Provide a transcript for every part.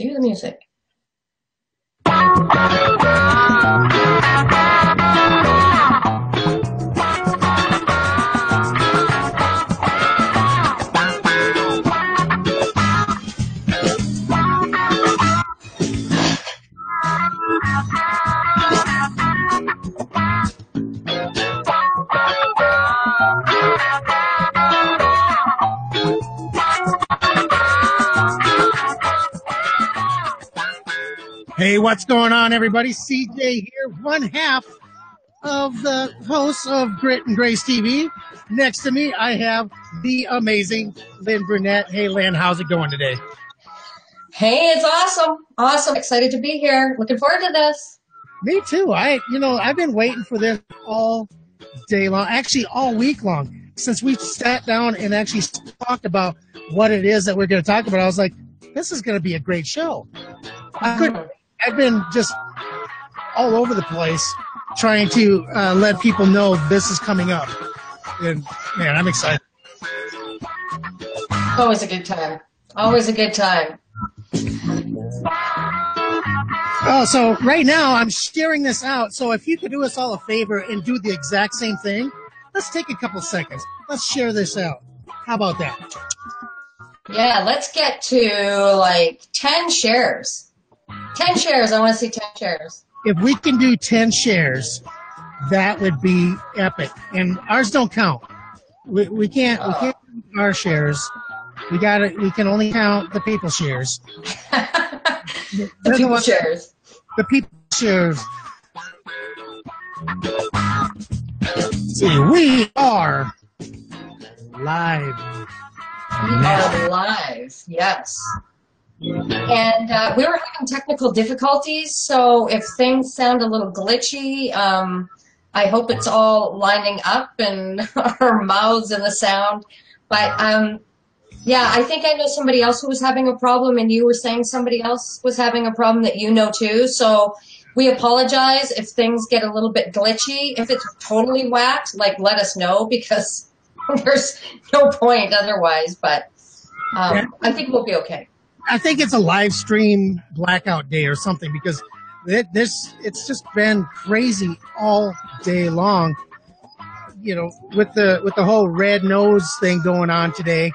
Cue the music. What's going on, everybody? CJ here, one half of the hosts of Grit and Grace TV. Next to me, I have the amazing Lynn Burnett. Hey, Lynn, how's it going today? Hey, it's awesome. Awesome. Excited to be here. Looking forward to this. Me too. I, you know, I've been waiting for this all day long, actually all week long, since we sat down and actually talked about what it is that we're going to talk about. I was like, this is going to be a great show. I could, oh. I've been just all over the place trying to uh, let people know this is coming up. And man, I'm excited. Always a good time. Always a good time. Oh, so right now I'm sharing this out. So if you could do us all a favor and do the exact same thing, let's take a couple seconds. Let's share this out. How about that? Yeah, let's get to like 10 shares. 10 shares. I want to see 10 shares. If we can do 10 shares, that would be epic. And ours don't count. We, we can't, we can't our shares. We got to We can only count the people shares. the people shares. The people shares. See, we are live. We are live. Yes. And uh, we were having technical difficulties, so if things sound a little glitchy, um, I hope it's all lining up and our mouths and the sound. But um, yeah, I think I know somebody else who was having a problem, and you were saying somebody else was having a problem that you know too. So we apologize if things get a little bit glitchy. If it's totally whacked, like let us know because there's no point otherwise. But um, I think we'll be okay. I think it's a live stream blackout day or something because it, this it's just been crazy all day long. You know, with the with the whole red nose thing going on today,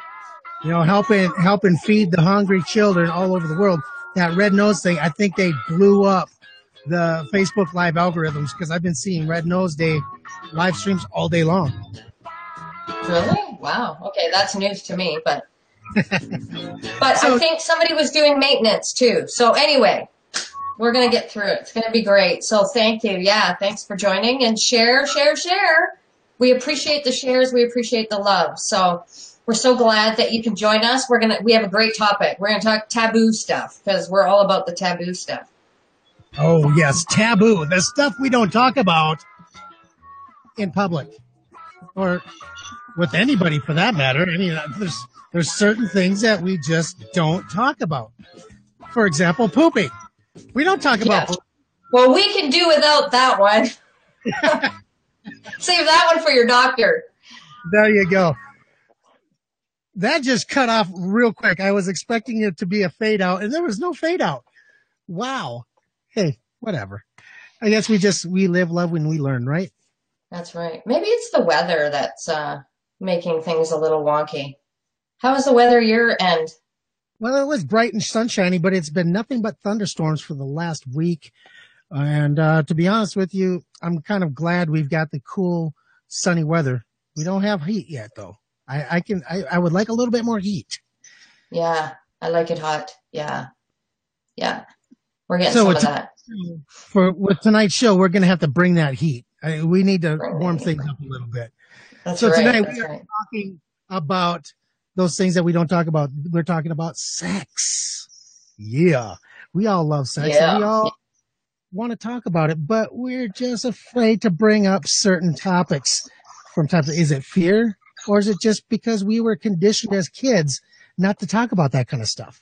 you know, helping helping feed the hungry children all over the world. That red nose thing, I think they blew up the Facebook live algorithms because I've been seeing Red Nose Day live streams all day long. Really? Wow. Okay, that's news to me, but but so, I think somebody was doing maintenance too. So anyway, we're going to get through it. It's going to be great. So thank you. Yeah. Thanks for joining and share, share, share. We appreciate the shares. We appreciate the love. So we're so glad that you can join us. We're going to, we have a great topic. We're going to talk taboo stuff because we're all about the taboo stuff. Oh yes. Taboo. The stuff we don't talk about in public or with anybody for that matter. I mean, uh, there's, there's certain things that we just don't talk about. For example, pooping. We don't talk about. Yeah. Well, we can do without that one. Save that one for your doctor. There you go. That just cut off real quick. I was expecting it to be a fade out, and there was no fade out. Wow. Hey, whatever. I guess we just we live, love when we learn, right? That's right. Maybe it's the weather that's uh, making things a little wonky. How was the weather your end? Well, it was bright and sunshiny, but it's been nothing but thunderstorms for the last week. And uh, to be honest with you, I'm kind of glad we've got the cool, sunny weather. We don't have heat yet, though. I, I can. I, I would like a little bit more heat. Yeah, I like it hot. Yeah, yeah. We're getting so some of that. For with tonight's show, we're going to have to bring that heat. I, we need to warm things up a little bit. That's so right, tonight we are right. talking about those things that we don't talk about. We're talking about sex. Yeah. We all love sex yeah. and we all want to talk about it, but we're just afraid to bring up certain topics from time to Is it fear or is it just because we were conditioned as kids not to talk about that kind of stuff?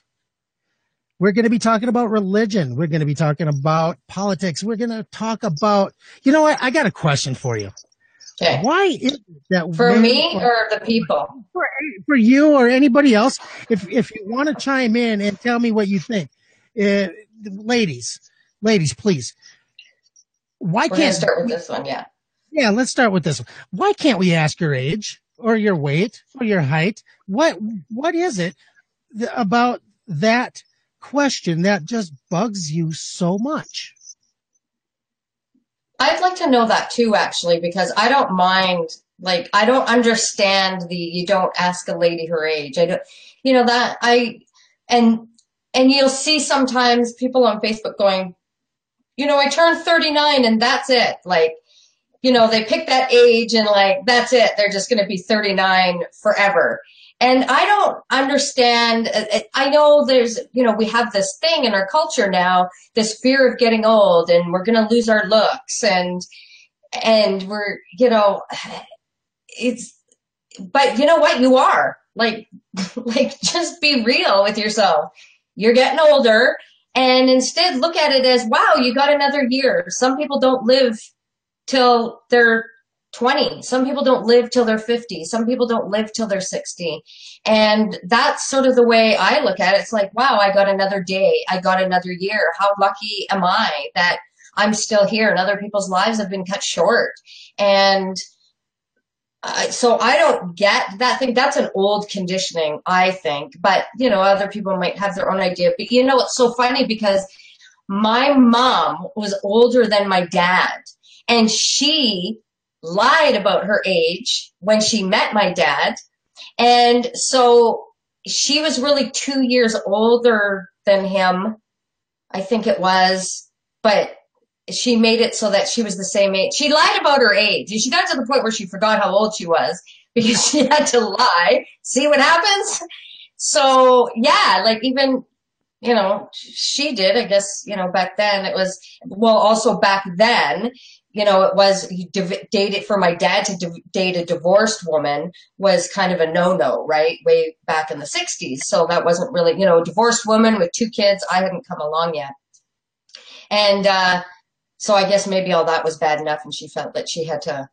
We're going to be talking about religion. We're going to be talking about politics. We're going to talk about, you know what? I got a question for you. Okay. Why is that for me or the people? For, for you or anybody else, if if you want to chime in and tell me what you think, uh, ladies, ladies, please. Why We're can't start with this one? Yeah. Yeah, let's start with this one. Why can't we ask your age or your weight or your height? What what is it th- about that question that just bugs you so much? I'd like to know that too, actually, because I don't mind. Like, I don't understand the you don't ask a lady her age. I don't, you know, that I, and, and you'll see sometimes people on Facebook going, you know, I turned 39 and that's it. Like, you know, they pick that age and like, that's it. They're just going to be 39 forever. And I don't understand. Uh, uh, I know there's, you know, we have this thing in our culture now, this fear of getting old and we're going to lose our looks and, and we're, you know, it's, but you know what? You are like, like just be real with yourself. You're getting older and instead look at it as, wow, you got another year. Some people don't live till they're 20. Some people don't live till they're 50. Some people don't live till they're 60. And that's sort of the way I look at it. It's like, wow, I got another day. I got another year. How lucky am I that I'm still here and other people's lives have been cut short. And uh, so I don't get that thing. That's an old conditioning, I think. But, you know, other people might have their own idea. But you know, it's so funny because my mom was older than my dad and she lied about her age when she met my dad. And so she was really two years older than him. I think it was, but she made it so that she was the same age. She lied about her age. She got to the point where she forgot how old she was because she had to lie. See what happens? So yeah, like even, you know, she did, I guess, you know, back then it was, well, also back then, you know, it was dated for my dad to date a divorced woman was kind of a no-no, right? Way back in the 60s. So that wasn't really, you know, a divorced woman with two kids. I hadn't come along yet. And, uh, so I guess maybe all that was bad enough and she felt that she had to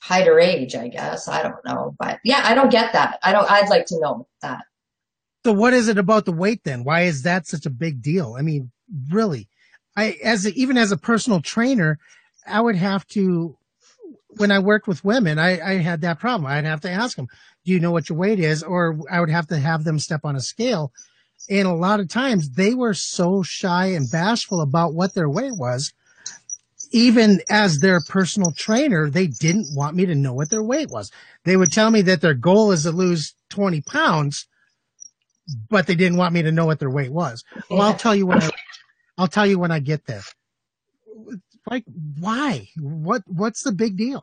hide her age, I guess. I don't know. But yeah, I don't get that. I don't, I'd like to know that. So what is it about the weight then? Why is that such a big deal? I mean, really, I, as a, even as a personal trainer, I would have to, when I worked with women, I, I had that problem. I'd have to ask them, do you know what your weight is? Or I would have to have them step on a scale. And a lot of times they were so shy and bashful about what their weight was. Even as their personal trainer, they didn't want me to know what their weight was. They would tell me that their goal is to lose 20 pounds, but they didn't want me to know what their weight was. Well, I'll tell you when I, I'll tell you when I get there like why? What what's the big deal?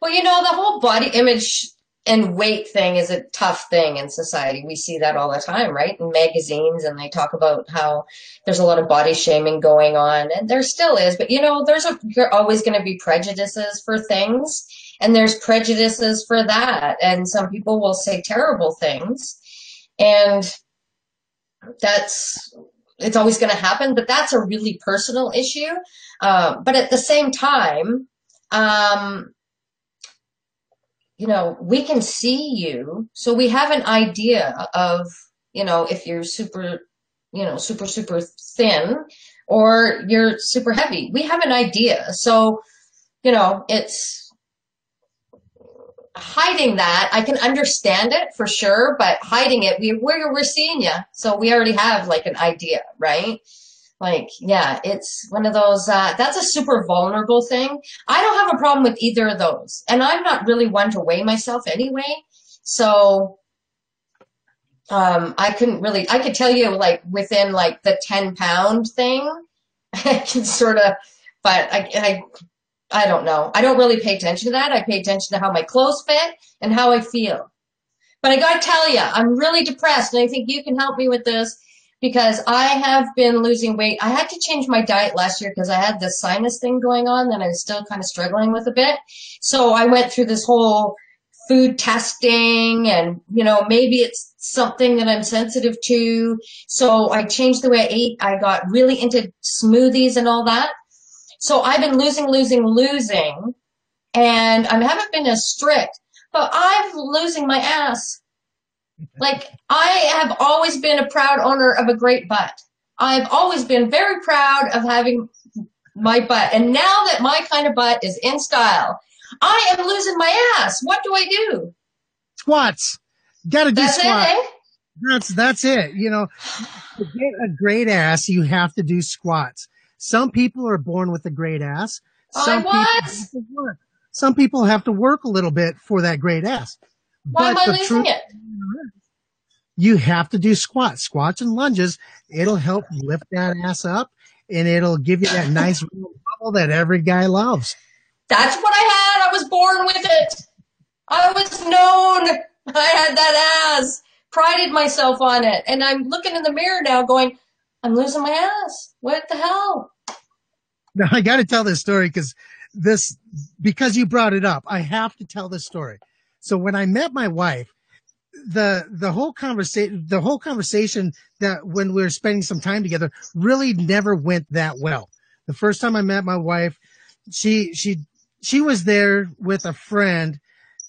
Well you know the whole body image and weight thing is a tough thing in society. We see that all the time right? In magazines and they talk about how there's a lot of body shaming going on and there still is but you know there's a, you're always going to be prejudices for things and there's prejudices for that and some people will say terrible things and that's it's always going to happen, but that's a really personal issue. Uh, but at the same time, um, you know, we can see you, so we have an idea of, you know, if you're super, you know, super, super thin or you're super heavy. We have an idea. So, you know, it's, hiding that, I can understand it for sure, but hiding it, we, we're, we're seeing you. So we already have like an idea, right? Like, yeah, it's one of those, uh, that's a super vulnerable thing. I don't have a problem with either of those. And I'm not really one to weigh myself anyway. So, um, I couldn't really, I could tell you like within like the 10 pound thing, I can sort of, but I, I I don't know. I don't really pay attention to that. I pay attention to how my clothes fit and how I feel. But I gotta tell you, I'm really depressed and I think you can help me with this because I have been losing weight. I had to change my diet last year because I had this sinus thing going on that I'm still kind of struggling with a bit. So I went through this whole food testing and, you know, maybe it's something that I'm sensitive to. So I changed the way I ate. I got really into smoothies and all that. So I've been losing, losing, losing, and I haven't been as strict, but I'm losing my ass. Like I have always been a proud owner of a great butt. I've always been very proud of having my butt. And now that my kind of butt is in style, I am losing my ass. What do I do? Squats. Got to do That's squats. it. eh? That's that's it. You know, to get a great ass, you have to do squats. Some people are born with a great ass. I Some people to work. Some people have to work a little bit for that great ass. Why am I losing it? You have to do squats, squats and lunges. It'll help lift that ass up, and it'll give you that nice bubble that every guy loves. That's what I had. I was born with it. I was known. I had that ass. Prided myself on it. And I'm looking in the mirror now going, I'm losing my ass. What the hell? Now I got to tell this story because this because you brought it up. I have to tell this story. So when I met my wife, the the whole conversation the whole conversation that when we were spending some time together really never went that well. The first time I met my wife, she she she was there with a friend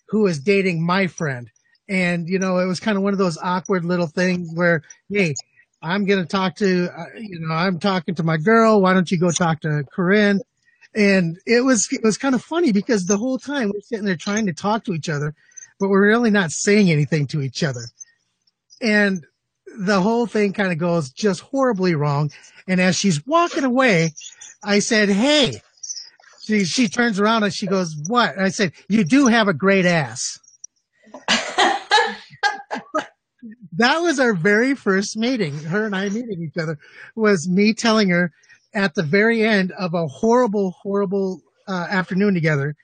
who was dating my friend. And you know, it was kind of one of those awkward little things where, hey, I'm going to talk to, uh, you know, I'm talking to my girl. Why don't you go talk to Corinne? And it was, it was kind of funny because the whole time we're sitting there trying to talk to each other, but we're really not saying anything to each other. And the whole thing kind of goes just horribly wrong. And as she's walking away, I said, Hey, she, she turns around and she goes, what? And I said, you do have a great ass. That was our very first meeting. Her and I meeting each other was me telling her at the very end of a horrible, horrible uh, afternoon together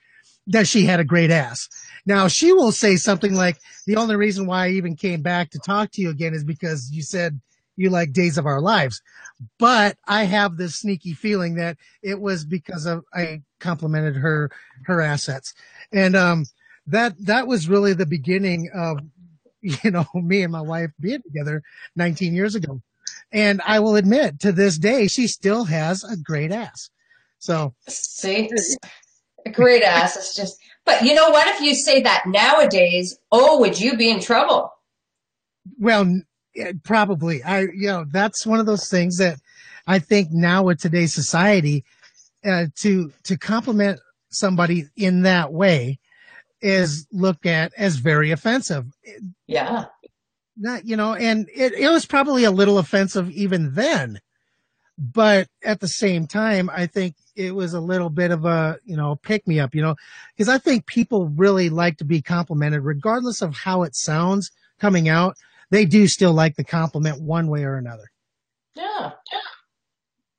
that she had a great ass. Now she will say something like, the only reason why I even came back to talk to you again is because you said you like Days of Our Lives. But I have this sneaky feeling that it was because of I complimented her her assets. And um that that was really the beginning of you know me and my wife being together 19 years ago. And I will admit to this day she still has a great ass. So See, a great ass. It's just, but you know what? If you say that nowadays, oh, would you be in trouble? Well, probably. I, you know, that's one of those things that I think now with today's society, uh, to to compliment somebody in that way is looked at as very offensive. Yeah. Not, you know, and it, it was probably a little offensive even then, but at the same time, I think it was a little bit of a, you know, pick me up, you know, because I think people really like to be complimented regardless of how it sounds coming out. They do still like the compliment one way or another. Yeah. Yeah.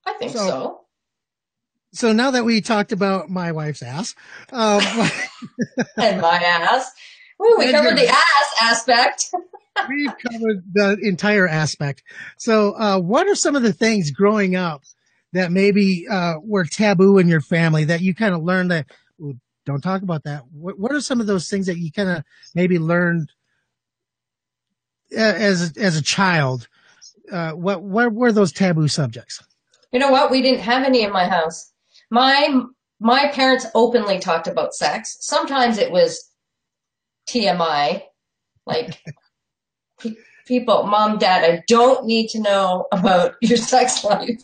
I think So- so. So now that we talked about my wife's ass, um, And my ass. Ooh, we covered the ass aspect. we've covered the entire aspect. So, uh, what are some of the things growing up that maybe uh, were taboo in your family that you kind of learned that "Ooh, don't talk about that? What, what are some of those things that you kind of maybe learned as as a child? Uh, what what were those taboo subjects? You know what? We didn't have any in my house. My my parents openly talked about sex. Sometimes it was TMI, like pe- people, mom, dad, I don't need to know about your sex life.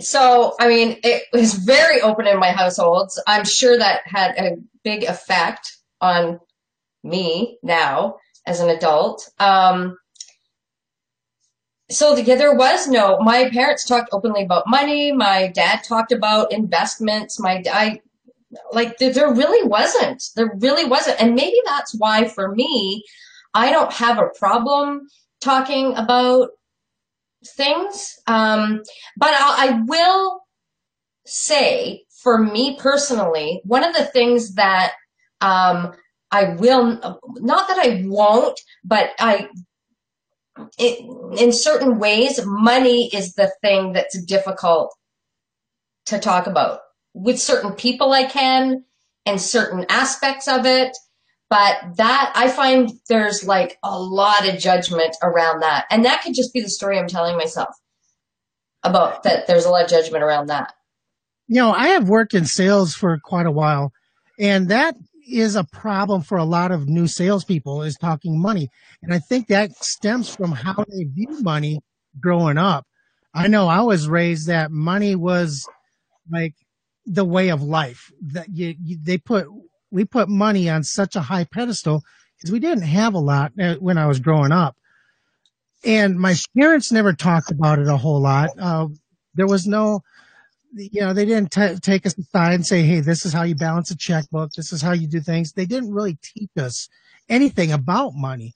So, I mean, it was very open in my households. I'm sure that had a big effect on me now as an adult. Um, so the- there was no my parents talked openly about money. My dad talked about investments. My i like there, there really wasn't. There really wasn't. And maybe that's why for me i don't have a problem talking about things. Um but I, I will say for me personally one of the things that um i will not that i won't but i it, in certain ways, money is the thing that's difficult to talk about. With certain people, I can, and certain aspects of it. But that, I find there's like a lot of judgment around that. And that could just be the story I'm telling myself about that there's a lot of judgment around that. you know, I have worked in sales for quite a while, and that is a problem for a lot of new salespeople is talking money. And I think that stems from how they view money growing up. I know I was raised that money was like the way of life that you, you they put, we put money on such a high pedestal because we didn't have a lot uh, when I was growing up. And my parents never talked about it a whole lot. Uh, there was no, you know, they didn't t- take us aside and say, Hey, this is how you balance a checkbook. This is how you do things. They didn't really teach us anything about money.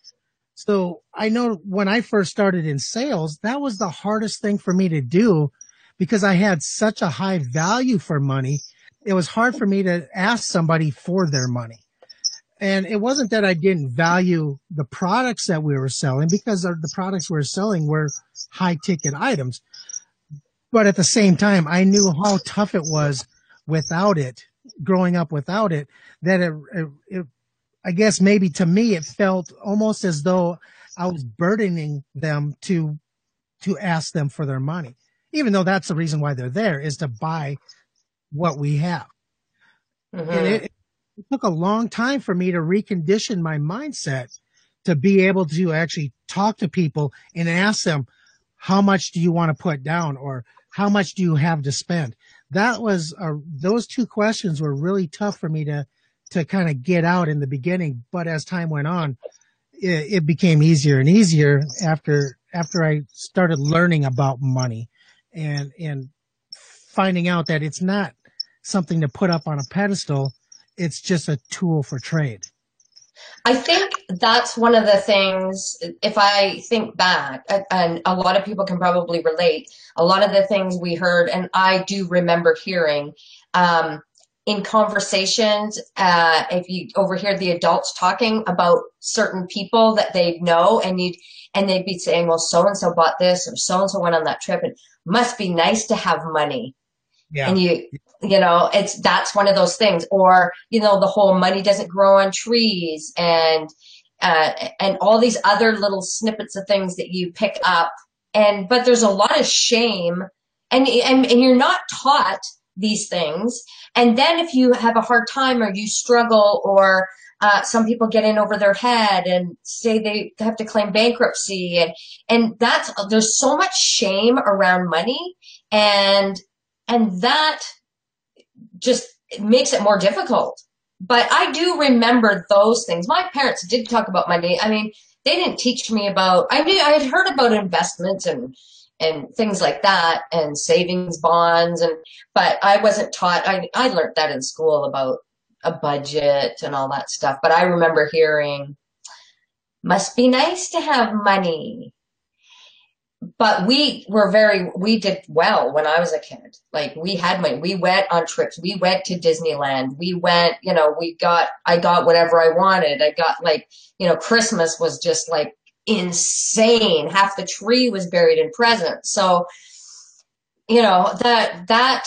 So I know when I first started in sales, that was the hardest thing for me to do because I had such a high value for money. It was hard for me to ask somebody for their money. And it wasn't that I didn't value the products that we were selling because the products we were selling were high ticket items. But at the same time, I knew how tough it was without it, growing up without it, that it, it, it I guess maybe to me, it felt almost as though I was burdening them to, to ask them for their money, even though that's the reason why they're there is to buy what we have. Mm-hmm. And it, it took a long time for me to recondition my mindset to be able to actually talk to people and ask them, how much do you want to put down or how much do you have to spend? That was, a, those two questions were really tough for me to, to kind of get out in the beginning. But as time went on, it, it became easier and easier after, after I started learning about money and, and finding out that it's not something to put up on a pedestal it's just a tool for trade. I think that's one of the things, if I think back, and a lot of people can probably relate, a lot of the things we heard, and I do remember hearing um, in conversations, uh, if you overhear the adults talking about certain people that they know, and you'd, and they'd be saying, well, so and so bought this, or so and so went on that trip, and must be nice to have money. Yeah. And you, you know, it's, that's one of those things. Or, you know, the whole money doesn't grow on trees and, uh, and all these other little snippets of things that you pick up. And, but there's a lot of shame and, and, and you're not taught these things. And then if you have a hard time or you struggle or, uh, some people get in over their head and say they have to claim bankruptcy and, and that's, there's so much shame around money and and that just makes it more difficult. But I do remember those things. My parents did talk about money. I mean, they didn't teach me about, I knew, I had heard about investments and, and things like that and savings bonds and, but I wasn't taught, I, I learned that in school about a budget and all that stuff. But I remember hearing, must be nice to have money but we were very we did well when i was a kid. Like we had money we went on trips. We went to disneyland. We went you know we got i got whatever i wanted. I got like you know christmas was just like insane. Half the tree was buried in presents. So you know that that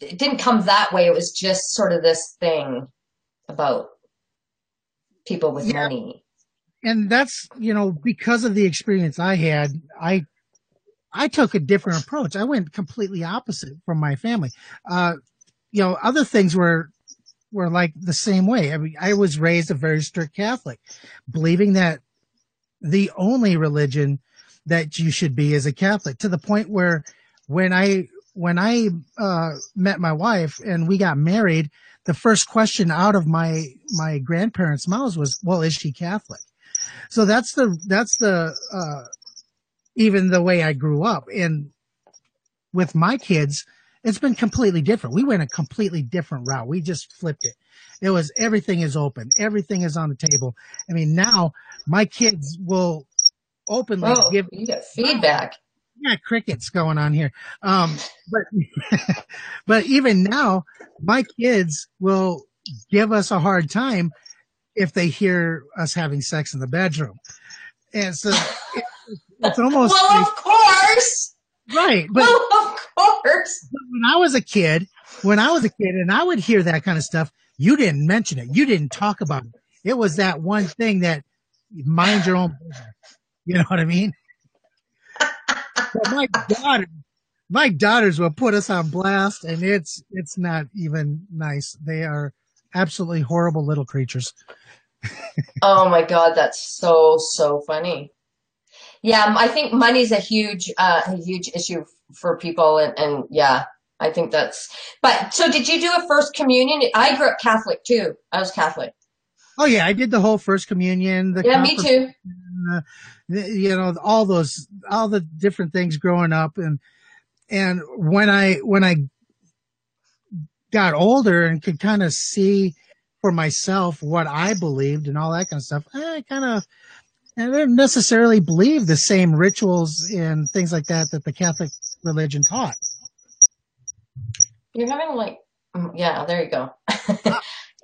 it didn't come that way. It was just sort of this thing about people with yeah. money. And that's you know because of the experience I had, I I took a different approach. I went completely opposite from my family. Uh, you know, other things were were like the same way. I mean, I was raised a very strict Catholic, believing that the only religion that you should be is a Catholic. To the point where when I when I uh, met my wife and we got married, the first question out of my my grandparents' mouths was, "Well, is she Catholic?" So that's the, that's the, uh, even the way I grew up. And with my kids, it's been completely different. We went a completely different route. We just flipped it. It was everything is open. Everything is on the table. I mean, now my kids will openly oh, give you get feedback. Yeah, crickets going on here. Um, but, but even now, my kids will give us a hard time if they hear us having sex in the bedroom. And so it's almost well, like, of course, right? But well, of course. when I was a kid, when I was a kid, and I would hear that kind of stuff, you didn't mention it. You didn't talk about it. It was that one thing that mind your own business. You know what I mean? my daughter, my daughters will put us on blast, and it's it's not even nice. They are absolutely horrible little creatures. oh my god, that's so so funny. Yeah, I think money's a huge, uh, a huge issue for people, and, and yeah, I think that's. But so, did you do a first communion? I grew up Catholic too. I was Catholic. Oh yeah, I did the whole first communion. The yeah, me too. Uh, you know, all those, all the different things growing up, and and when I when I got older and could kind of see for myself what I believed and all that kind of stuff, I kind of I don't necessarily believe the same rituals and things like that that the Catholic religion taught. You're having like, mm, yeah, there you go.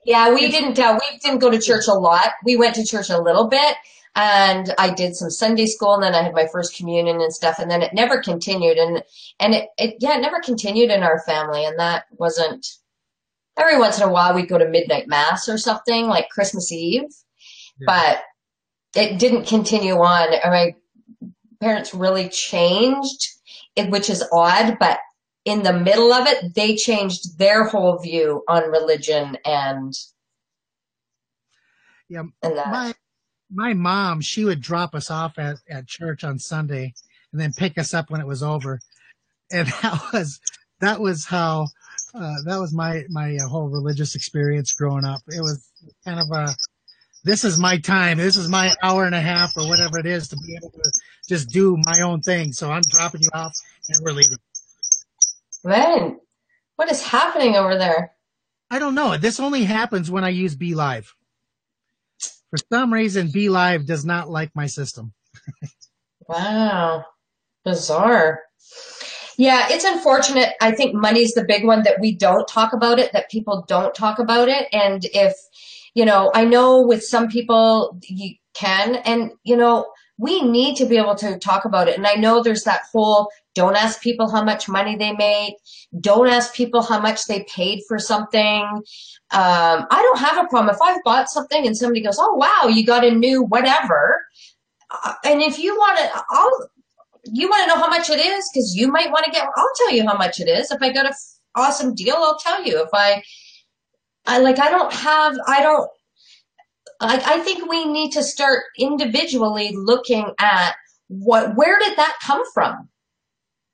yeah, we didn't. Uh, we didn't go to church a lot. We went to church a little bit, and I did some Sunday school, and then I had my first communion and stuff, and then it never continued, and and it, it yeah, it never continued in our family, and that wasn't. Every once in a while, we'd go to midnight mass or something like Christmas Eve, yeah. but it didn't continue on. My parents really changed, which is odd, but in the middle of it, they changed their whole view on religion and yeah. And that. My my mom, she would drop us off at, at church on Sunday and then pick us up when it was over, and that was that was how uh, that was my my uh, whole religious experience growing up. It was kind of a this is my time. This is my hour and a half or whatever it is to be able to just do my own thing. So I'm dropping you off and we're leaving. Man, what is happening over there? I don't know. This only happens when I use BeLive. For some reason, BeLive does not like my system. wow. Bizarre. Yeah, it's unfortunate. I think money's the big one that we don't talk about it, that people don't talk about it. And if you know, I know with some people you can, and you know, we need to be able to talk about it. And I know there's that whole don't ask people how much money they made. Don't ask people how much they paid for something. Um, I don't have a problem if I've bought something and somebody goes, "Oh wow, you got a new whatever," uh, and if you want to, I'll. You want to know how much it is because you might want to get. I'll tell you how much it is. If I got a f- awesome deal, I'll tell you. If I I like I don't have I don't I, I think we need to start individually looking at what where did that come from?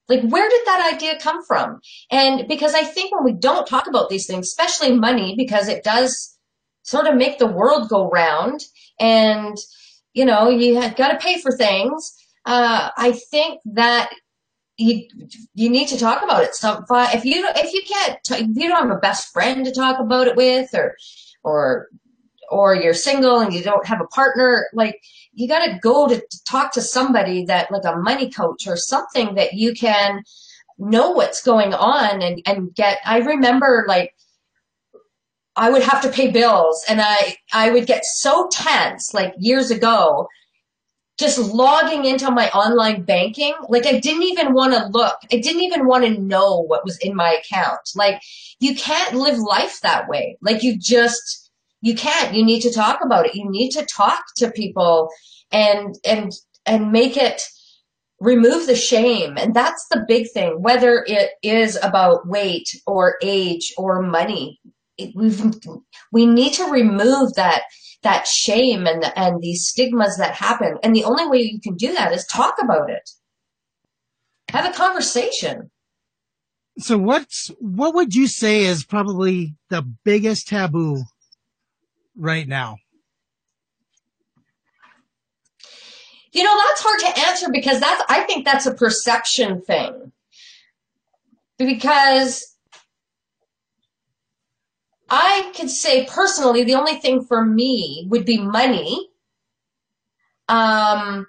Like where did that idea come from? And because I think when we don't talk about these things, especially money, because it does sort of make the world go round and you know, you have got to pay for things. Uh, I think that you you need to talk about it. So if you if you can't if you don't have a best friend to talk about it with, or or or you're single and you don't have a partner, like you got to go to talk to somebody that like a money coach or something that you can know what's going on and and get. I remember like. I would have to pay bills and I, I would get so tense like years ago just logging into my online banking, like I didn't even want to look. I didn't even want to know what was in my account. Like you can't live life that way. Like you just, you can't. You need to talk about it. You need to talk to people and, and, and make it, remove the shame. And that's the big thing, whether it is about weight or age or money. It, we need to remove that that shame and and these stigmas that happen. And the only way you can do that is talk about it. Have a conversation. So what's what would you say is probably the biggest taboo right now? You know, that's hard to answer because that's I think that's a perception thing. Because I could say personally, the only thing for me would be money. Um,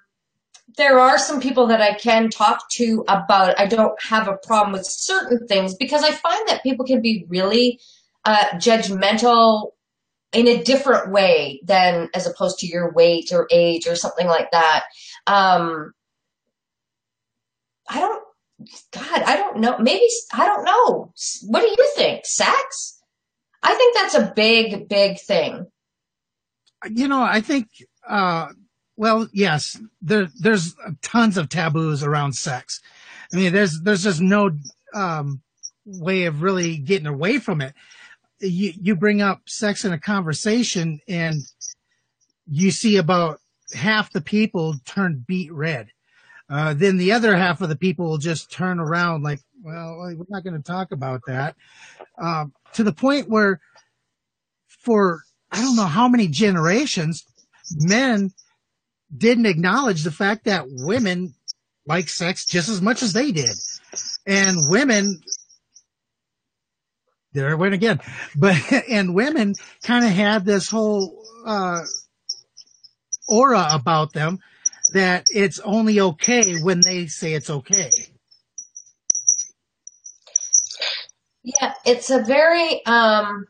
there are some people that I can talk to about. I don't have a problem with certain things because I find that people can be really uh, judgmental in a different way than as opposed to your weight or age or something like that. Um, I don't, God, I don't know. Maybe, I don't know. What do you think? Sex? I think that's a big, big thing. You know, I think, uh, well, yes, there, there's tons of taboos around sex. I mean, there's, there's just no, um, way of really getting away from it. You, you bring up sex in a conversation and you see about half the people turn beet red. uh, then the other half of the people will just turn around like, well, we're not going to talk about that. Uh, to the point where for I don't know how many generations, men didn't acknowledge the fact that women like sex just as much as they did. And women, there I went again, but, and women kind of had this whole, uh, aura about them that it's only okay when they say it's okay. Yeah, it's a very um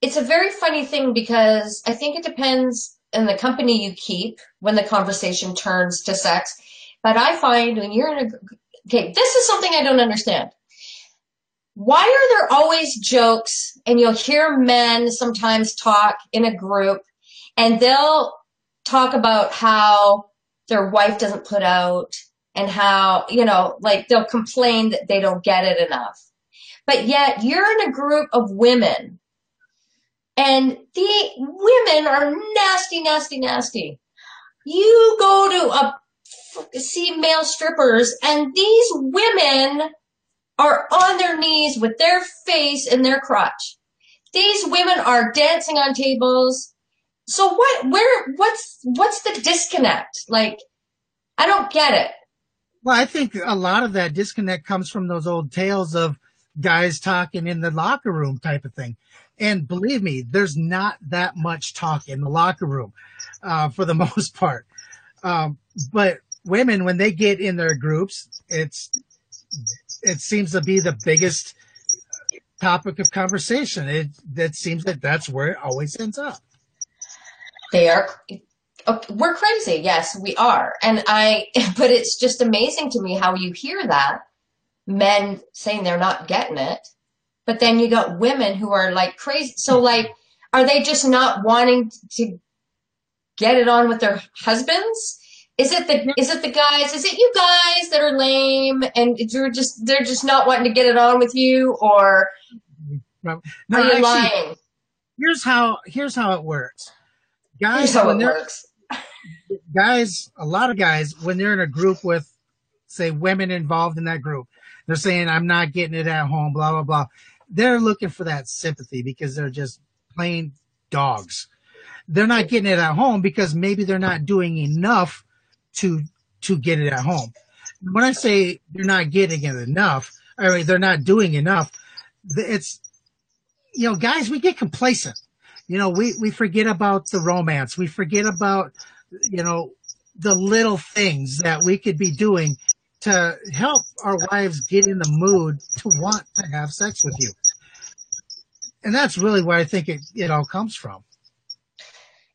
it's a very funny thing because I think it depends in the company you keep when the conversation turns to sex. But I find when you're in a okay, this is something I don't understand. Why are there always jokes and you'll hear men sometimes talk in a group and they'll talk about how their wife doesn't put out and how, you know, like they'll complain that they don't get it enough. But yet you're in a group of women and the women are nasty, nasty, nasty. You go to a, see male strippers and these women are on their knees with their face in their crotch. These women are dancing on tables. So what, where, what's, what's the disconnect? Like, I don't get it. Well, I think a lot of that disconnect comes from those old tales of guys talking in the locker room type of thing. And believe me, there's not that much talk in the locker room, uh, for the most part. Um, but women, when they get in their groups, it's, it seems to be the biggest topic of conversation. It, that seems that that's where it always ends up. They are Uh, we're crazy. Yes, we are. And I, but it's just amazing to me how you hear that men saying they're not getting it, but then you got women who are like crazy. So like, are they just not wanting to get it on with their husbands? Is it the mm-hmm. is it the guys? Is it you guys that are lame and you're just they're just not wanting to get it on with you, or No, are you actually, lying? Here's how here's how it works. Guys, Here's how when they're works. Guys, a lot of guys, when they're in a group with, say, women involved in that group, they're saying, I'm not getting it at home, blah, blah, blah. They're looking for that sympathy because they're just plain dogs. They're not getting it at home because maybe they're not doing enough to, to get it at home. When I say they're not getting it enough, I mean, they're not doing enough, it's, you know, guys, we get complacent. You know, we, we forget about the romance. We forget about, you know, the little things that we could be doing to help our wives get in the mood to want to have sex with you. And that's really where I think it, it all comes from.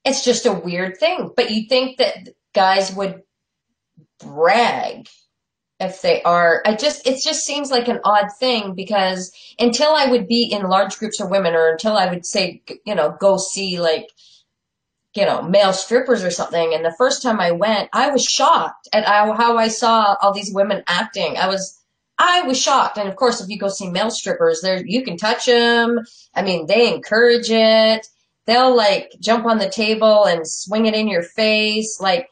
It's just a weird thing. But you think that guys would brag if they are I just it just seems like an odd thing because until I would be in large groups of women or until I would say you know go see like you know male strippers or something. And the first time I went I was shocked at how I saw all these women acting. I was I was shocked. And of course if you go see male strippers there you can touch them I mean they encourage it. They'll like jump on the table and swing it in your face. Like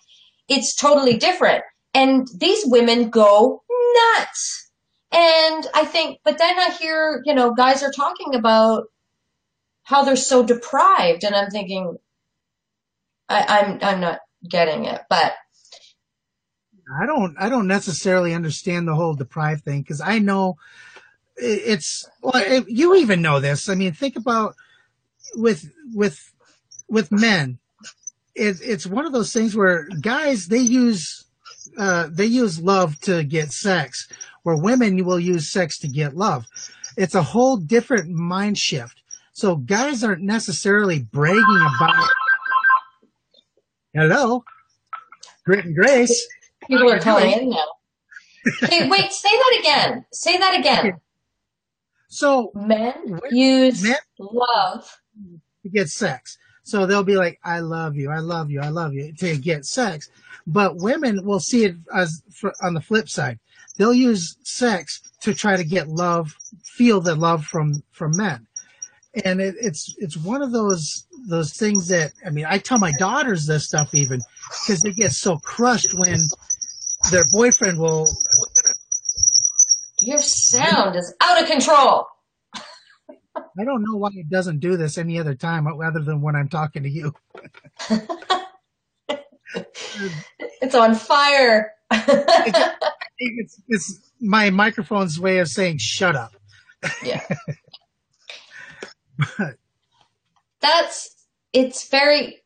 it's totally different. And these women go nuts. And I think, but then I hear, you know, guys are talking about how they're so deprived, and I'm thinking, I, I'm I'm not getting it, but I don't, I don't necessarily understand the whole deprived thing because I know it's, well, it, you even know this. I mean, think about with, with, with men. It, it's one of those things where guys, they use, uh, they use love to get sex, where women will use sex to get love. It's a whole different mind shift. So guys aren't necessarily bragging about, hello, grit and grace. people are You're calling in now. Okay, wait, say that again. Say that again. So Men use Men- love. to get sex. So they'll be like, I love you, I love you, I love you to get sex. But women will see it as for, on the flip side. They'll use sex to try to get love, feel the love from, from men. And it, it's it's one of those those things that I mean I tell my daughters this stuff even because they get so crushed when their boyfriend will. Your sound is out of control. I don't know why it doesn't do this any other time other than when I'm talking to you. it's on fire. it's, it's my microphone's way of saying shut up. yeah. But that's it's very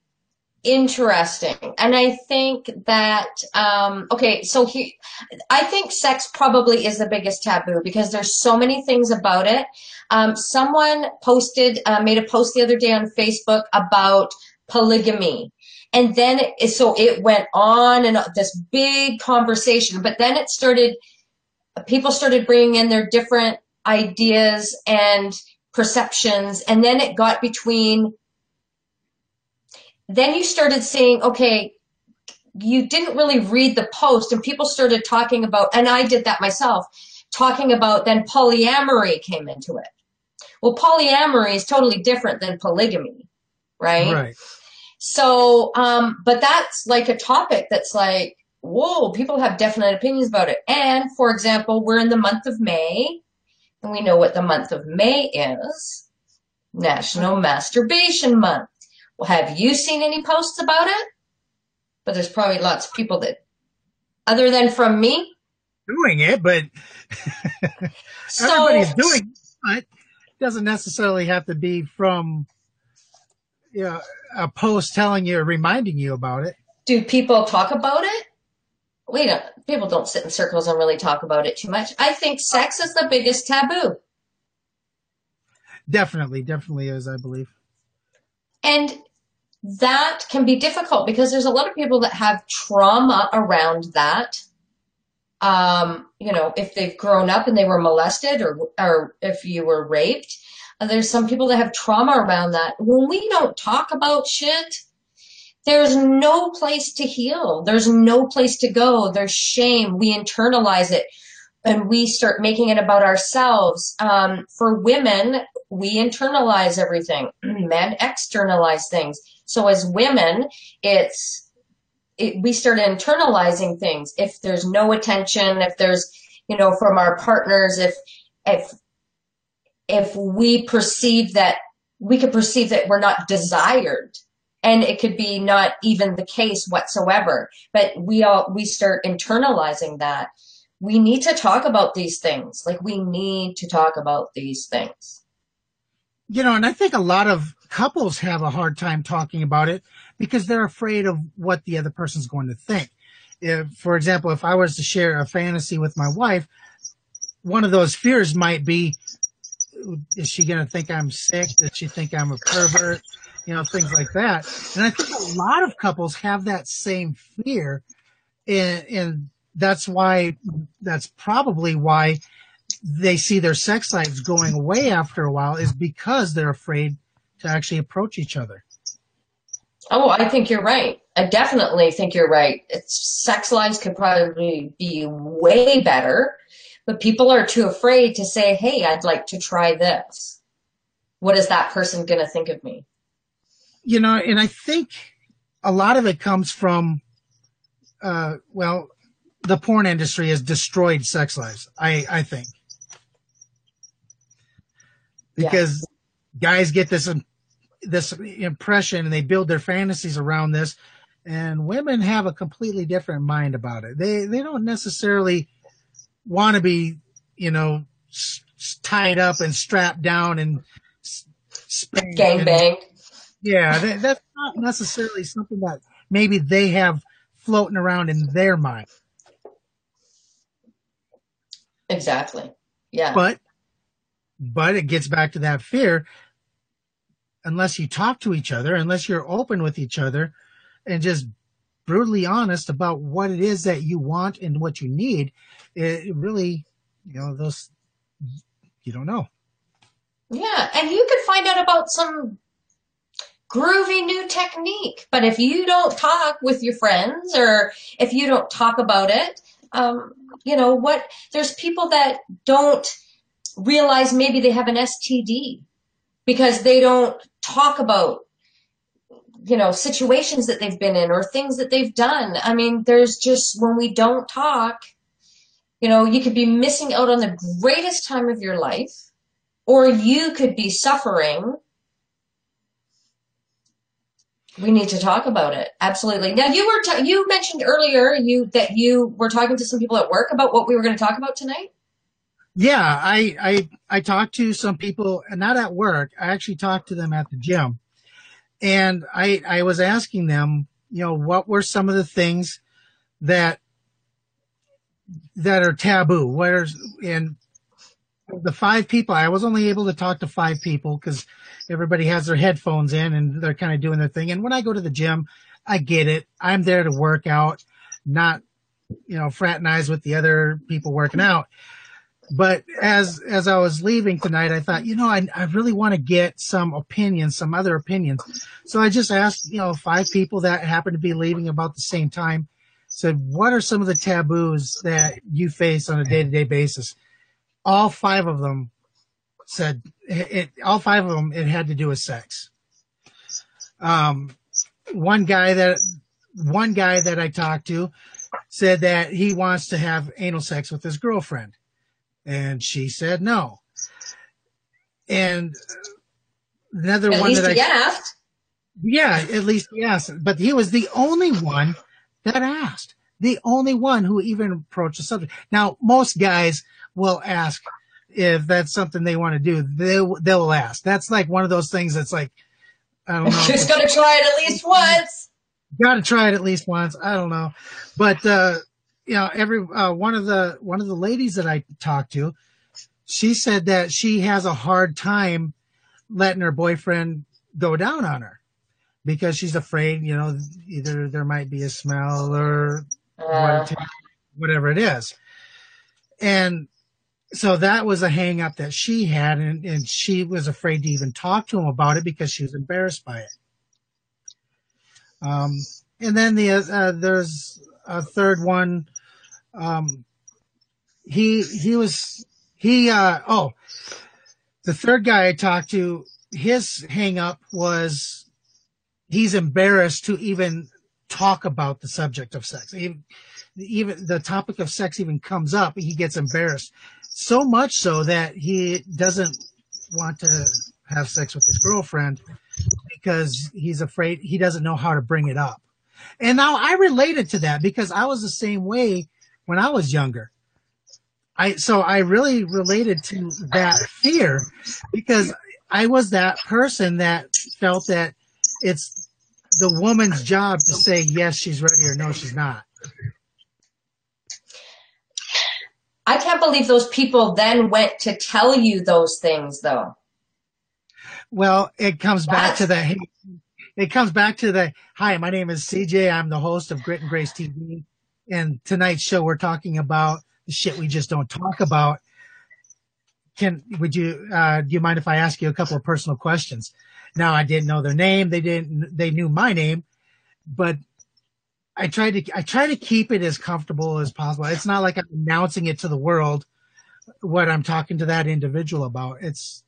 interesting. And i think that um okay so he i think sex probably is the biggest taboo because there's so many things about it. Um someone posted uh, made a post the other day on facebook about polygamy. And then it, so it went on and this big conversation but then it started people started bringing in their different ideas and perceptions and then it got between then you started saying okay you didn't really read the post and people started talking about and i did that myself talking about then polyamory came into it. Well polyamory is totally different than polygamy right? Right. So um but that's like a topic that's like whoa people have definite opinions about it. And for example we're in the month of may and we know what the month of May is National Masturbation Month. Well, have you seen any posts about it? But there's probably lots of people that, other than from me, doing it, but so, everybody's doing it, but it doesn't necessarily have to be from you know, a post telling you or reminding you about it. Do people talk about it? We don't people don't sit in circles and really talk about it too much. I think sex is the biggest taboo. Definitely, definitely is, I believe. And that can be difficult because there's a lot of people that have trauma around that. Um, you know, if they've grown up and they were molested or or if you were raped, uh, there's some people that have trauma around that. When we don't talk about shit, there's no place to heal. There's no place to go. There's shame. We internalize it and we start making it about ourselves. Um, for women, we internalize everything. Men externalize things. So as women, it's it, we start internalizing things. If there's no attention, if there's you know from our partners, if if if we perceive that we could perceive that we're not desired and it could be not even the case whatsoever. But we all we start internalizing that. We need to talk about these things. Like we need to talk about these things. You know and i think a lot of couples have a hard time talking about it because they're afraid of what the other person's going to think. If for example if i was to share a fantasy with my wife one of those fears might be is she going to think i'm sick? Does she think i'm a pervert you know, things like that. And I think a lot of couples have that same fear. And, and that's why, that's probably why they see their sex lives going away after a while is because they're afraid to actually approach each other. Oh, I think you're right. I definitely think you're right. It's, sex lives could probably be way better, but people are too afraid to say, Hey, I'd like to try this. What is that person going to think of me? You know, and I think a lot of it comes from, uh, well, the porn industry has destroyed sex lives. I, I think because yeah. guys get this, this impression and they build their fantasies around this and women have a completely different mind about it. They, they don't necessarily want to be, you know, tied up and strapped down and gang banged. Yeah, that, that's not necessarily something that maybe they have floating around in their mind. Exactly. Yeah. But but it gets back to that fear. Unless you talk to each other, unless you're open with each other and just brutally honest about what it is that you want and what you need, it really, you know, those you don't know. Yeah, and you could find out about some groovy new technique. But if you don't talk with your friends or if you don't talk about it, um, you know what? There's people that don't realize maybe they have an STD. because they don't talk about you know situations that they've been in or things that they've done i mean there's just when we don't talk you know you could be missing out on the greatest time of your life or you could be suffering we need to talk about it absolutely now you were ta- you mentioned earlier you that you were talking to some people at work about what we were going to talk about tonight Yeah, I, I I talked to some people, not at work. I actually talked to them at the gym, and I I was asking them, you know, what were some of the things that that are taboo? Where's and the five people, I was only able to talk to five people because everybody has their headphones in and they're kind of doing their thing. And when I go to the gym, I get it. I'm there to work out, not you know fraternize with the other people working out but as as I was leaving tonight, I thought, you know, I I really want to get some opinions, some other opinions. So I just asked, you know, five people that happened to be leaving about the same time. Said, what are some of the taboos that you face on a day to day basis? All five of them said it, it. All five of them, it had to do with sex. Um, one guy that one guy that I talked to said that he wants to have anal sex with his girlfriend and she said no. And another at one that I asked yeah, at least he asked. but he was the only one that asked. The only one who even approached the subject. Now, most guys will ask if that's something they want to do. They they'll ask. That's like one of those things that's like I don't know. just gonna try it at least once got to try it at least once. I don't know, but uh, you know, every uh, one of the one of the ladies that I talked to, she said that she has a hard time letting her boyfriend go down on her because she's afraid, you know, either there might be a smell or Uh, whatever it is, and so that was a hang up that she had, and, and she was afraid to even talk to him about it because she was embarrassed by it. Um, and then the uh, there's a third one. Um, he he was he uh oh the third guy I talked to his hang up was he's embarrassed to even talk about the subject of sex. Even, even the topic of sex even comes up, he gets embarrassed. So much so that he doesn't want to have sex with his girlfriend because he's afraid he doesn't know how to bring it up. And now I related to that because I was the same way when I was younger. I so I really related to that fear because I was that person that felt that it's the woman's job to say yes she's ready or no she's not. I can't believe those people then went to tell you those things though. Well, it comes back to That's- the it comes back to the hi, my name is CJ. I'm the host of Grit and Grace TV. And tonight's show we're talking about the shit we just don't talk about. Can would you uh do you mind if I ask you a couple of personal questions? Now I didn't know their name, they didn't they knew my name, but I tried to I try to keep it as comfortable as possible. It's not like I'm announcing it to the world what I'm talking to that individual about. It's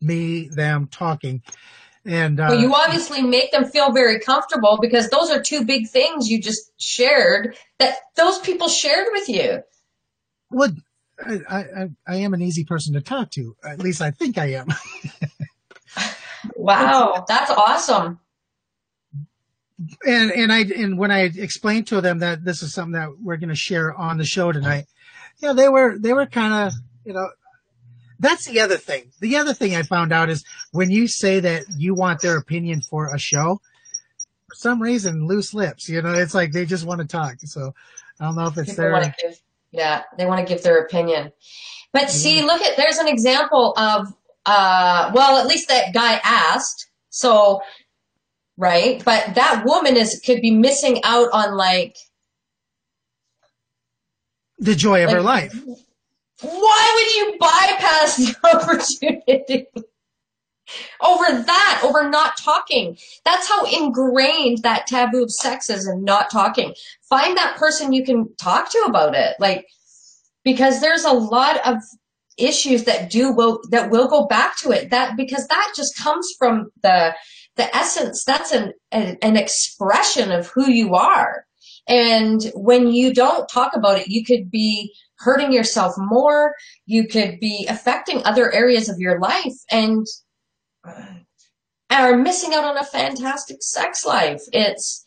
me, them talking. And uh, Well, you obviously make them feel very comfortable because those are two big things you just shared that those people shared with you. would I, I I am an easy person to talk to. At least I think I am. Wow, that's awesome. And and I and when I explained to them that this is something that we're going to share on the show tonight, yeah, they were they were kind of you know. That's the other thing. The other thing I found out is when you say that you want their opinion for a show, for some reason, loose lips. You know, it's like they just want to talk. So I don't know if it's People their. give, yeah, they want to give their opinion. But see, look at there's an example of, uh, well, at least that guy asked. So, right, but that woman is could be missing out on like, the joy of her life. why would you bypass the opportunity? over that, over not talking. That's how ingrained that taboo of sex is and not talking. Find that person you can talk to about it. Like, because there's a lot of issues that do will that will go back to it that because that just comes from the the essence that's an an, expression of who you are. And when you don't talk about it you could be hurting yourself more. You could be affecting other areas of your life and are missing out on a fantastic sex life. It's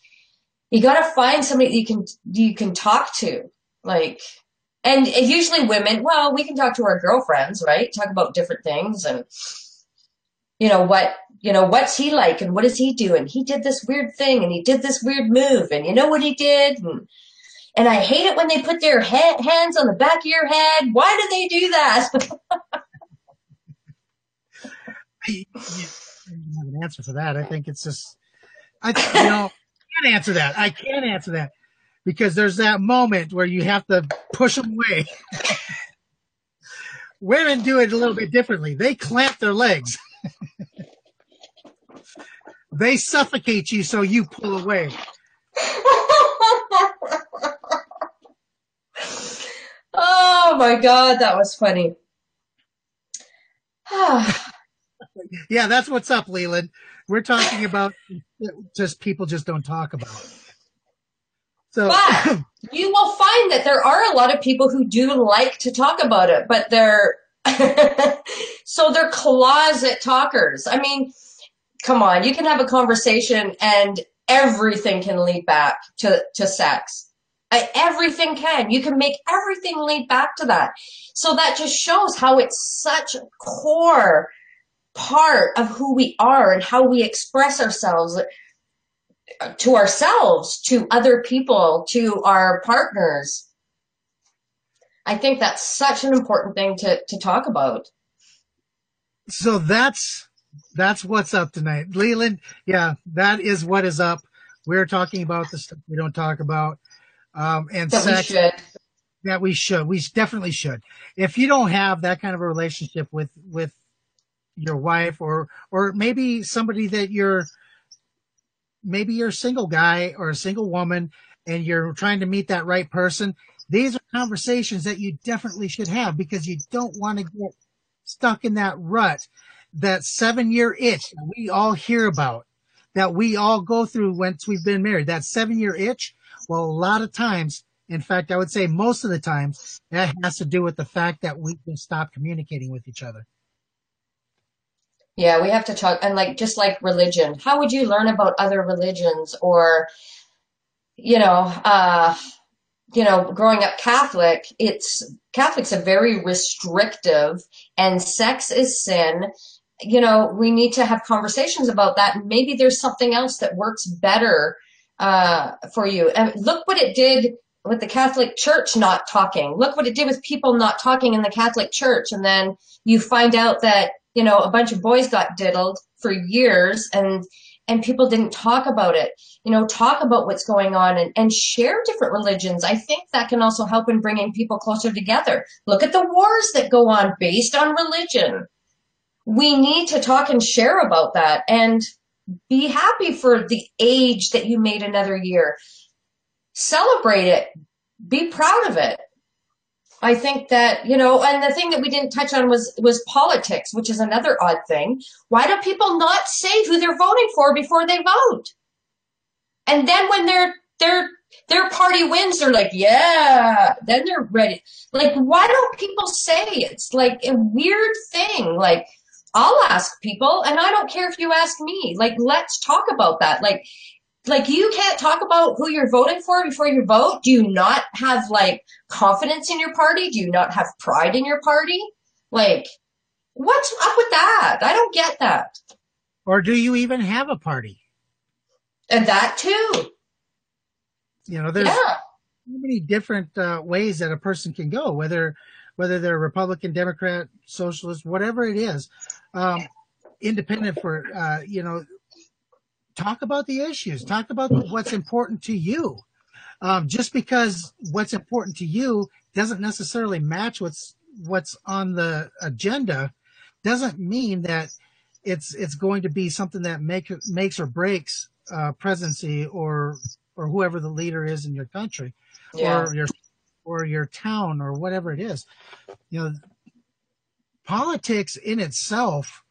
you got to find somebody you can you can talk to like and usually women, well, we can talk to our girlfriends, right? Talk about different things and, you know, what, you know, what's he like and what is he doing? He did this weird thing and he did this weird move and you know what he did? And, and I hate it when they put their hands on the back of your head. Why do they do that? I, don't have an answer for that. I think it's just, I, you know, can't answer that. I can't answer that because there's that moment where you have to push them away. Women do it a little bit differently. They clamp their legs. they suffocate you so you pull away. oh my god, that was funny. yeah, that's what's up, Leland. We're talking about just people just don't talk about. So, but you will find that there are a lot of people who do like to talk about it, but they're so they're closet talkers. I mean, come on, you can have a conversation and everything can lead back to, to sex. I, everything can. You can make everything lead back to that. So that just shows how it's such a core part of who we are and how we express ourselves uh, to ourselves, to other people, to our partners. I think that's such an important thing to, to talk about. So that's, that's what's up tonight. Leland, yeah, that is what is up. We're talking about the stuff we don't talk about. Um, and that sex, we should. That we should. We definitely should. If you don't have that kind of a relationship with, with your wife or, or maybe somebody that you're, maybe you're a single guy or a single woman and you're trying to meet that right person. These are conversations that you definitely should have because you don't want to get stuck in that rut, that seven year itch we all hear about, that we all go through once we've been married. That seven year itch. Well, a lot of times, in fact, I would say most of the times, that has to do with the fact that we can stop communicating with each other. Yeah, we have to talk and like just like religion. How would you learn about other religions or you know, uh you know, growing up Catholic, it's Catholics are very restrictive and sex is sin. You know, we need to have conversations about that. Maybe there's something else that works better uh, for you. And look what it did with the Catholic Church not talking. Look what it did with people not talking in the Catholic Church. And then you find out that you know, a bunch of boys got diddled for years and and people didn't talk about it. You know, talk about what's going on and, and share different religions. I think that can also help in bringing people closer together. Look at the wars that go on based on religion. We need to talk and share about that and be happy for the age that you made another year. Celebrate it. Be proud of it. I think that, you know, and the thing that we didn't touch on was, was politics, which is another odd thing. Why do people not say who they're voting for before they vote? And then when their, their, their party wins, they're like, yeah, then they're ready. Like, why don't people say it's like a weird thing? Like, I'll ask people and I don't care if you ask me. Like, let's talk about that. Like, like you can't talk about who you're voting for before you vote? Do you not have like confidence in your party? Do you not have pride in your party? Like, what's up with that? I don't get that. Or do you even have a party? And that too. You know, there's yeah. so many different uh, ways that a person can go, whether whether they're Republican, Democrat, Socialist, whatever it is, um, independent for uh, you know talk about the issues, talk about what's important to you. Um, just because what's important to you doesn't necessarily match what's what's on the agenda, doesn't mean that it's it's going to be something that make, makes or breaks uh, presidency or or whoever the leader is in your country yeah. or your or your town or whatever it is. You know, politics in itself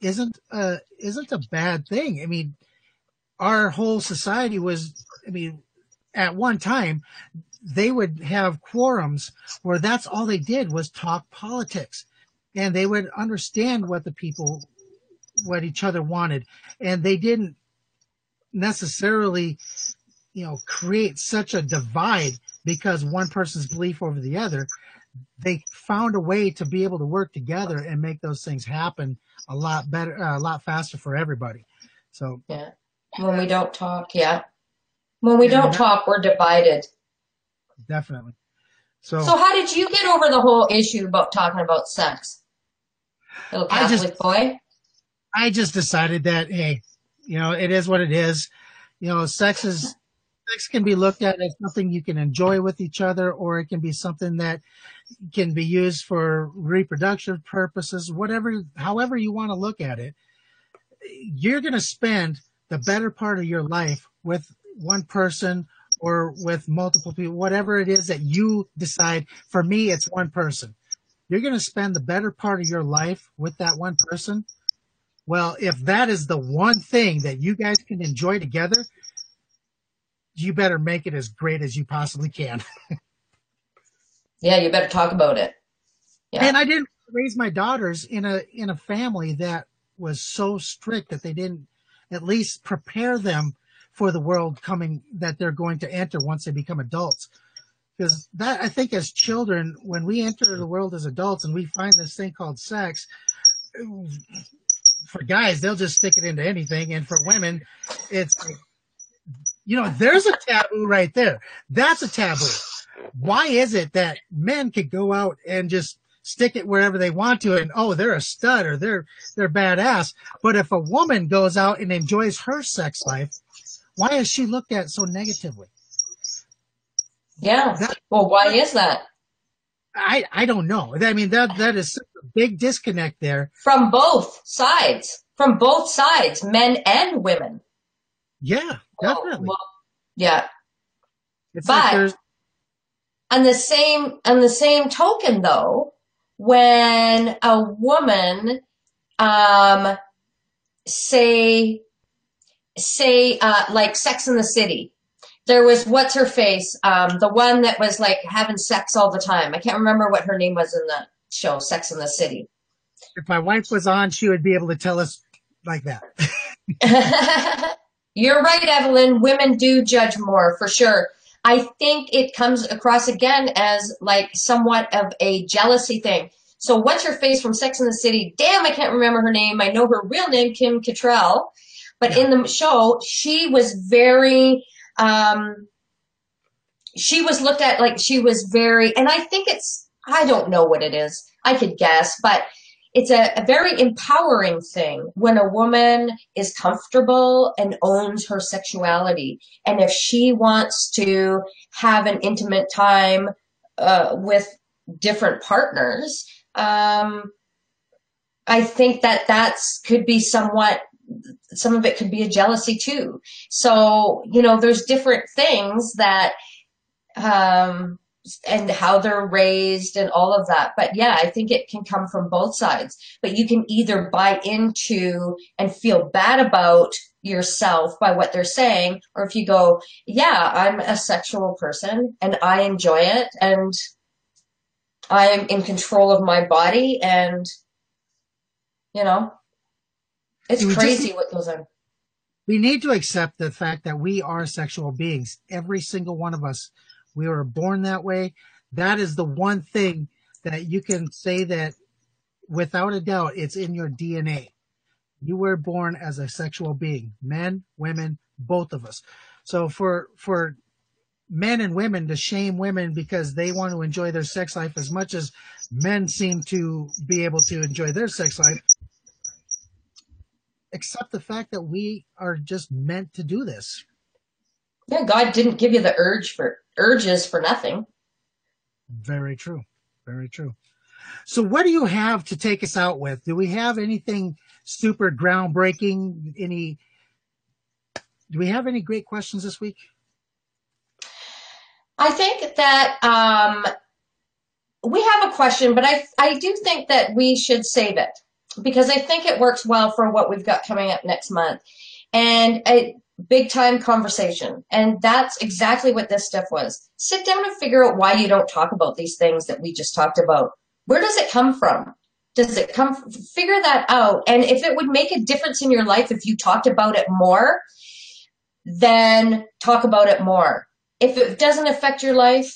isn't a isn't a bad thing. I mean, our whole society was. I mean, at one time, they would have quorums where that's all they did was talk politics, and they would understand what the people, what each other wanted, and they didn't necessarily, you know, create such a divide because one person's belief over the other they found a way to be able to work together and make those things happen a lot better, uh, a lot faster for everybody. So yeah, when we don't talk, yeah, when we don't talk, we're divided. Definitely. So, so how did you get over the whole issue about talking about sex? Little Catholic I just, boy. I just decided that hey, you know, it is what it is. You know, sex is sex can be looked at as something you can enjoy with each other, or it can be something that can be used for reproductive purposes, whatever, however you want to look at it. You're going to spend the better part of your life with one person or with multiple people, whatever it is that you decide. For me, it's one person. You're going to spend the better part of your life with that one person. Well, if that is the one thing that you guys can enjoy together, you better make it as great as you possibly can. yeah, you better talk about it. Yeah. And I didn't raise my daughters in a in a family that was so strict that they didn't at least prepare them for the world coming that they're going to enter once they become adults. Because that I think as children, when we enter the world as adults and we find this thing called sex, for guys they'll just stick it into anything, and for women, it's you know, there's a taboo right there. That's a taboo. Why is it that men could go out and just stick it wherever they want to and oh, they're a stud or they're they're badass. But if a woman goes out and enjoys her sex life, why is she looked at so negatively? Yeah. That, well, why is that? I I don't know. I mean that that is a big disconnect there from both sides. From both sides, men and women. Yeah, definitely. Well, yeah. It's but like on the same on the same token though, when a woman um say say uh like Sex in the City. There was what's her face, um, the one that was like having sex all the time. I can't remember what her name was in the show, Sex in the City. If my wife was on, she would be able to tell us like that. You're right, Evelyn. Women do judge more for sure. I think it comes across again as like somewhat of a jealousy thing. So what's her face from Sex in the City? Damn, I can't remember her name. I know her real name, Kim Cattrall. But in the show, she was very, um, she was looked at like she was very, and I think it's, I don't know what it is. I could guess, but it's a, a, very empowering thing when a woman is comfortable and owns her sexuality. And if she wants to have an intimate time uh, with different partners, um, I think that that's could be somewhat. Some of it could be a jealousy too. So you know, there's different things that um, and how they're raised and all of that. But yeah, I think it can come from both sides. But you can either buy into and feel bad about yourself by what they're saying, or if you go, yeah, I'm a sexual person and I enjoy it and I'm in control of my body and, you know, it's crazy just, what goes on. We need to accept the fact that we are sexual beings. Every single one of us we were born that way. That is the one thing that you can say that without a doubt, it's in your DNA. You were born as a sexual being, men, women, both of us. So for, for men and women to shame women because they want to enjoy their sex life as much as men seem to be able to enjoy their sex life, accept the fact that we are just meant to do this. Yeah, God didn't give you the urge for urges for nothing. Very true. Very true. So what do you have to take us out with? Do we have anything super groundbreaking? Any do we have any great questions this week? I think that um, we have a question, but I I do think that we should save it because I think it works well for what we've got coming up next month, and a big time conversation. And that's exactly what this stuff was. Sit down and figure out why you don't talk about these things that we just talked about. Where does it come from? Does it come? Figure that out. And if it would make a difference in your life if you talked about it more, then talk about it more. If it doesn't affect your life,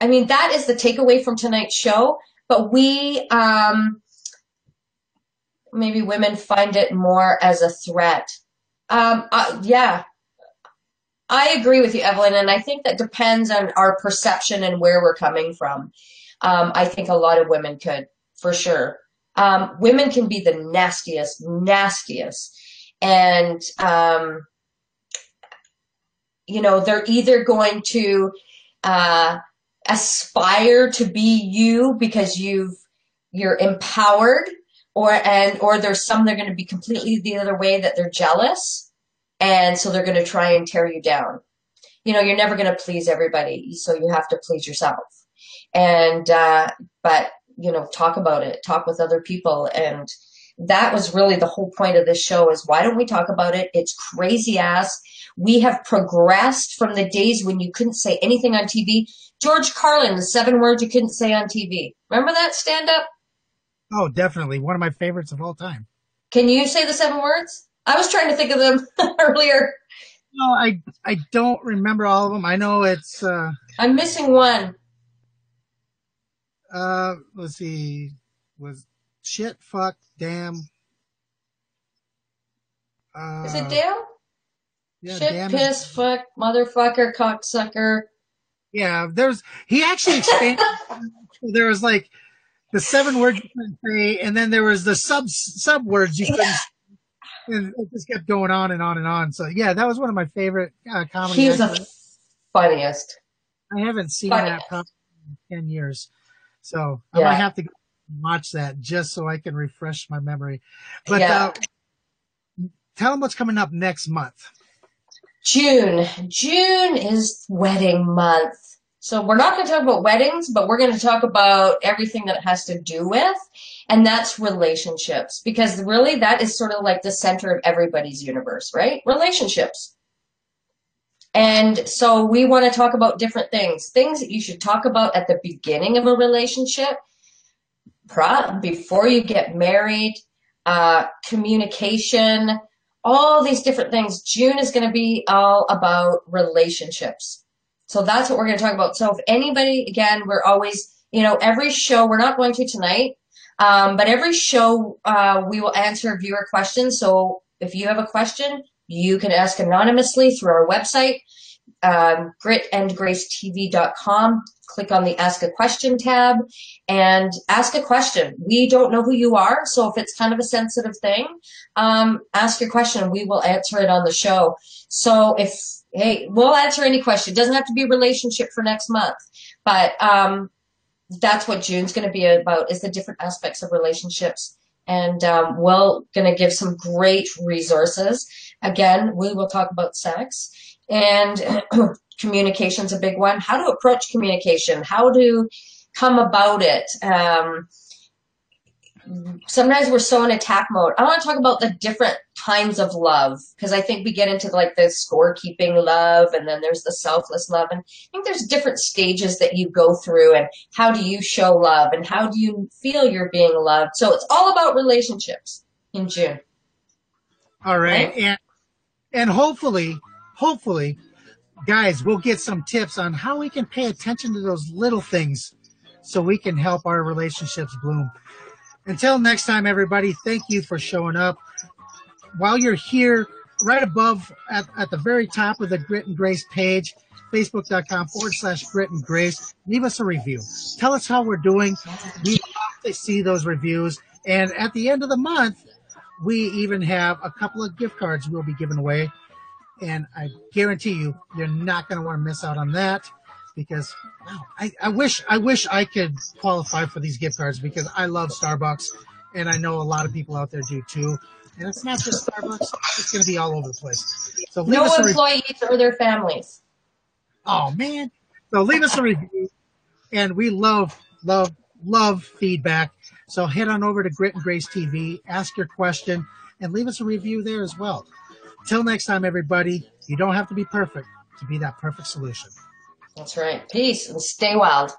I mean, that is the takeaway from tonight's show. But we, um, maybe women find it more as a threat. Um, uh, yeah, I agree with you, Evelyn, and I think that depends on our perception and where we're coming from. Um, I think a lot of women could, for sure. Um, women can be the nastiest, nastiest, and um, you know they're either going to uh, aspire to be you because you've you're empowered or and or there's some they're going to be completely the other way that they're jealous and so they're going to try and tear you down. You know you're never going to please everybody so you have to please yourself. And uh, but you know talk about it. Talk with other people. And that was really the whole point of this show is why don't we talk about it? It's crazy ass. We have progressed from the days when you couldn't say anything on tv George Carlin, the seven words you couldn't say on TV. Remember that stand up? Oh, definitely. One of my favorites of all time. Can you say the seven words? I was trying to think of them earlier. No, I I don't remember all of them. I know it's uh I'm missing one. Uh let's see. Was shit, fuck, damn. Uh, is it damn? Yeah, shit, damn piss, it. fuck, motherfucker, cocksucker. Yeah, there's he actually expanded. there was like the seven words you couldn't say, and then there was the sub sub words you couldn't. And it just kept going on and on and on. So yeah, that was one of my favorite uh, comedy. He's the funniest. I haven't seen Funniest. that in ten years, so I Yeah. might have to watch that just so I can refresh my memory. But Yeah. uh, tell them what's coming up next month. June. June is wedding month. So we're not going to talk about weddings, but we're going to talk about everything that has to do with, and that's relationships. Because really, that is sort of like the center of everybody's universe, right? Relationships. And so we want to talk about different things, things that you should talk about at the beginning of a relationship, before you get married, uh, communication, all these different things. June is going to be all about relationships. So that's what we're going to talk about. So if anybody, again, we're always, you know, every show, we're not going to tonight, um, but every show, uh, we will answer viewer questions. So if you have a question, you can ask anonymously through our website, um, gritandgracetv.com. Click on the Ask a Question tab and ask a question. We don't know who you are, so if it's kind of a sensitive thing, um, ask your question. We will answer it on the show. So if hey, we'll answer any question. It doesn't have to be relationship for next month, but um, that's what June's going to be about is the different aspects of relationships. And um, we're going to give some great resources. Again, we will talk about sex and communication's a big one. How to approach communication, how to come about it. Um, Mm-hmm. sometimes we're so in attack mode. I want to talk about the different kinds of love because I think we get into like the scorekeeping love and then there's the selfless love. And I think there's different stages that you go through and how do you show love and how do you feel you're being loved. So it's all about relationships in June. All right. Right. And and hopefully, hopefully, guys, we'll get some tips on how we can pay attention to those little things so we can help our relationships bloom. Until next time, everybody, thank you for showing up. While you're here, right above at, at the very top of the Grit and Grace page, facebook.com forward slash grit and grace, leave us a review. Tell us how we're doing. We love to see those reviews. And at the end of the month, we even have a couple of gift cards we'll be giving away. And I guarantee you, you're not going to want to miss out on that because wow, I, I wish I wish I could qualify for these gift cards because I love Starbucks and I know a lot of people out there do too. And it's not just Starbucks; it's going to be all over the place. So leave No us a review. employees or their families. Oh man! So leave us a review. and we love, love, love feedback. So head on over to Grit and Grace TV, ask your question, and leave us a review there as well. Till next time, everybody, you don't have to be perfect to be that perfect solution. That's right. Peace and stay wild.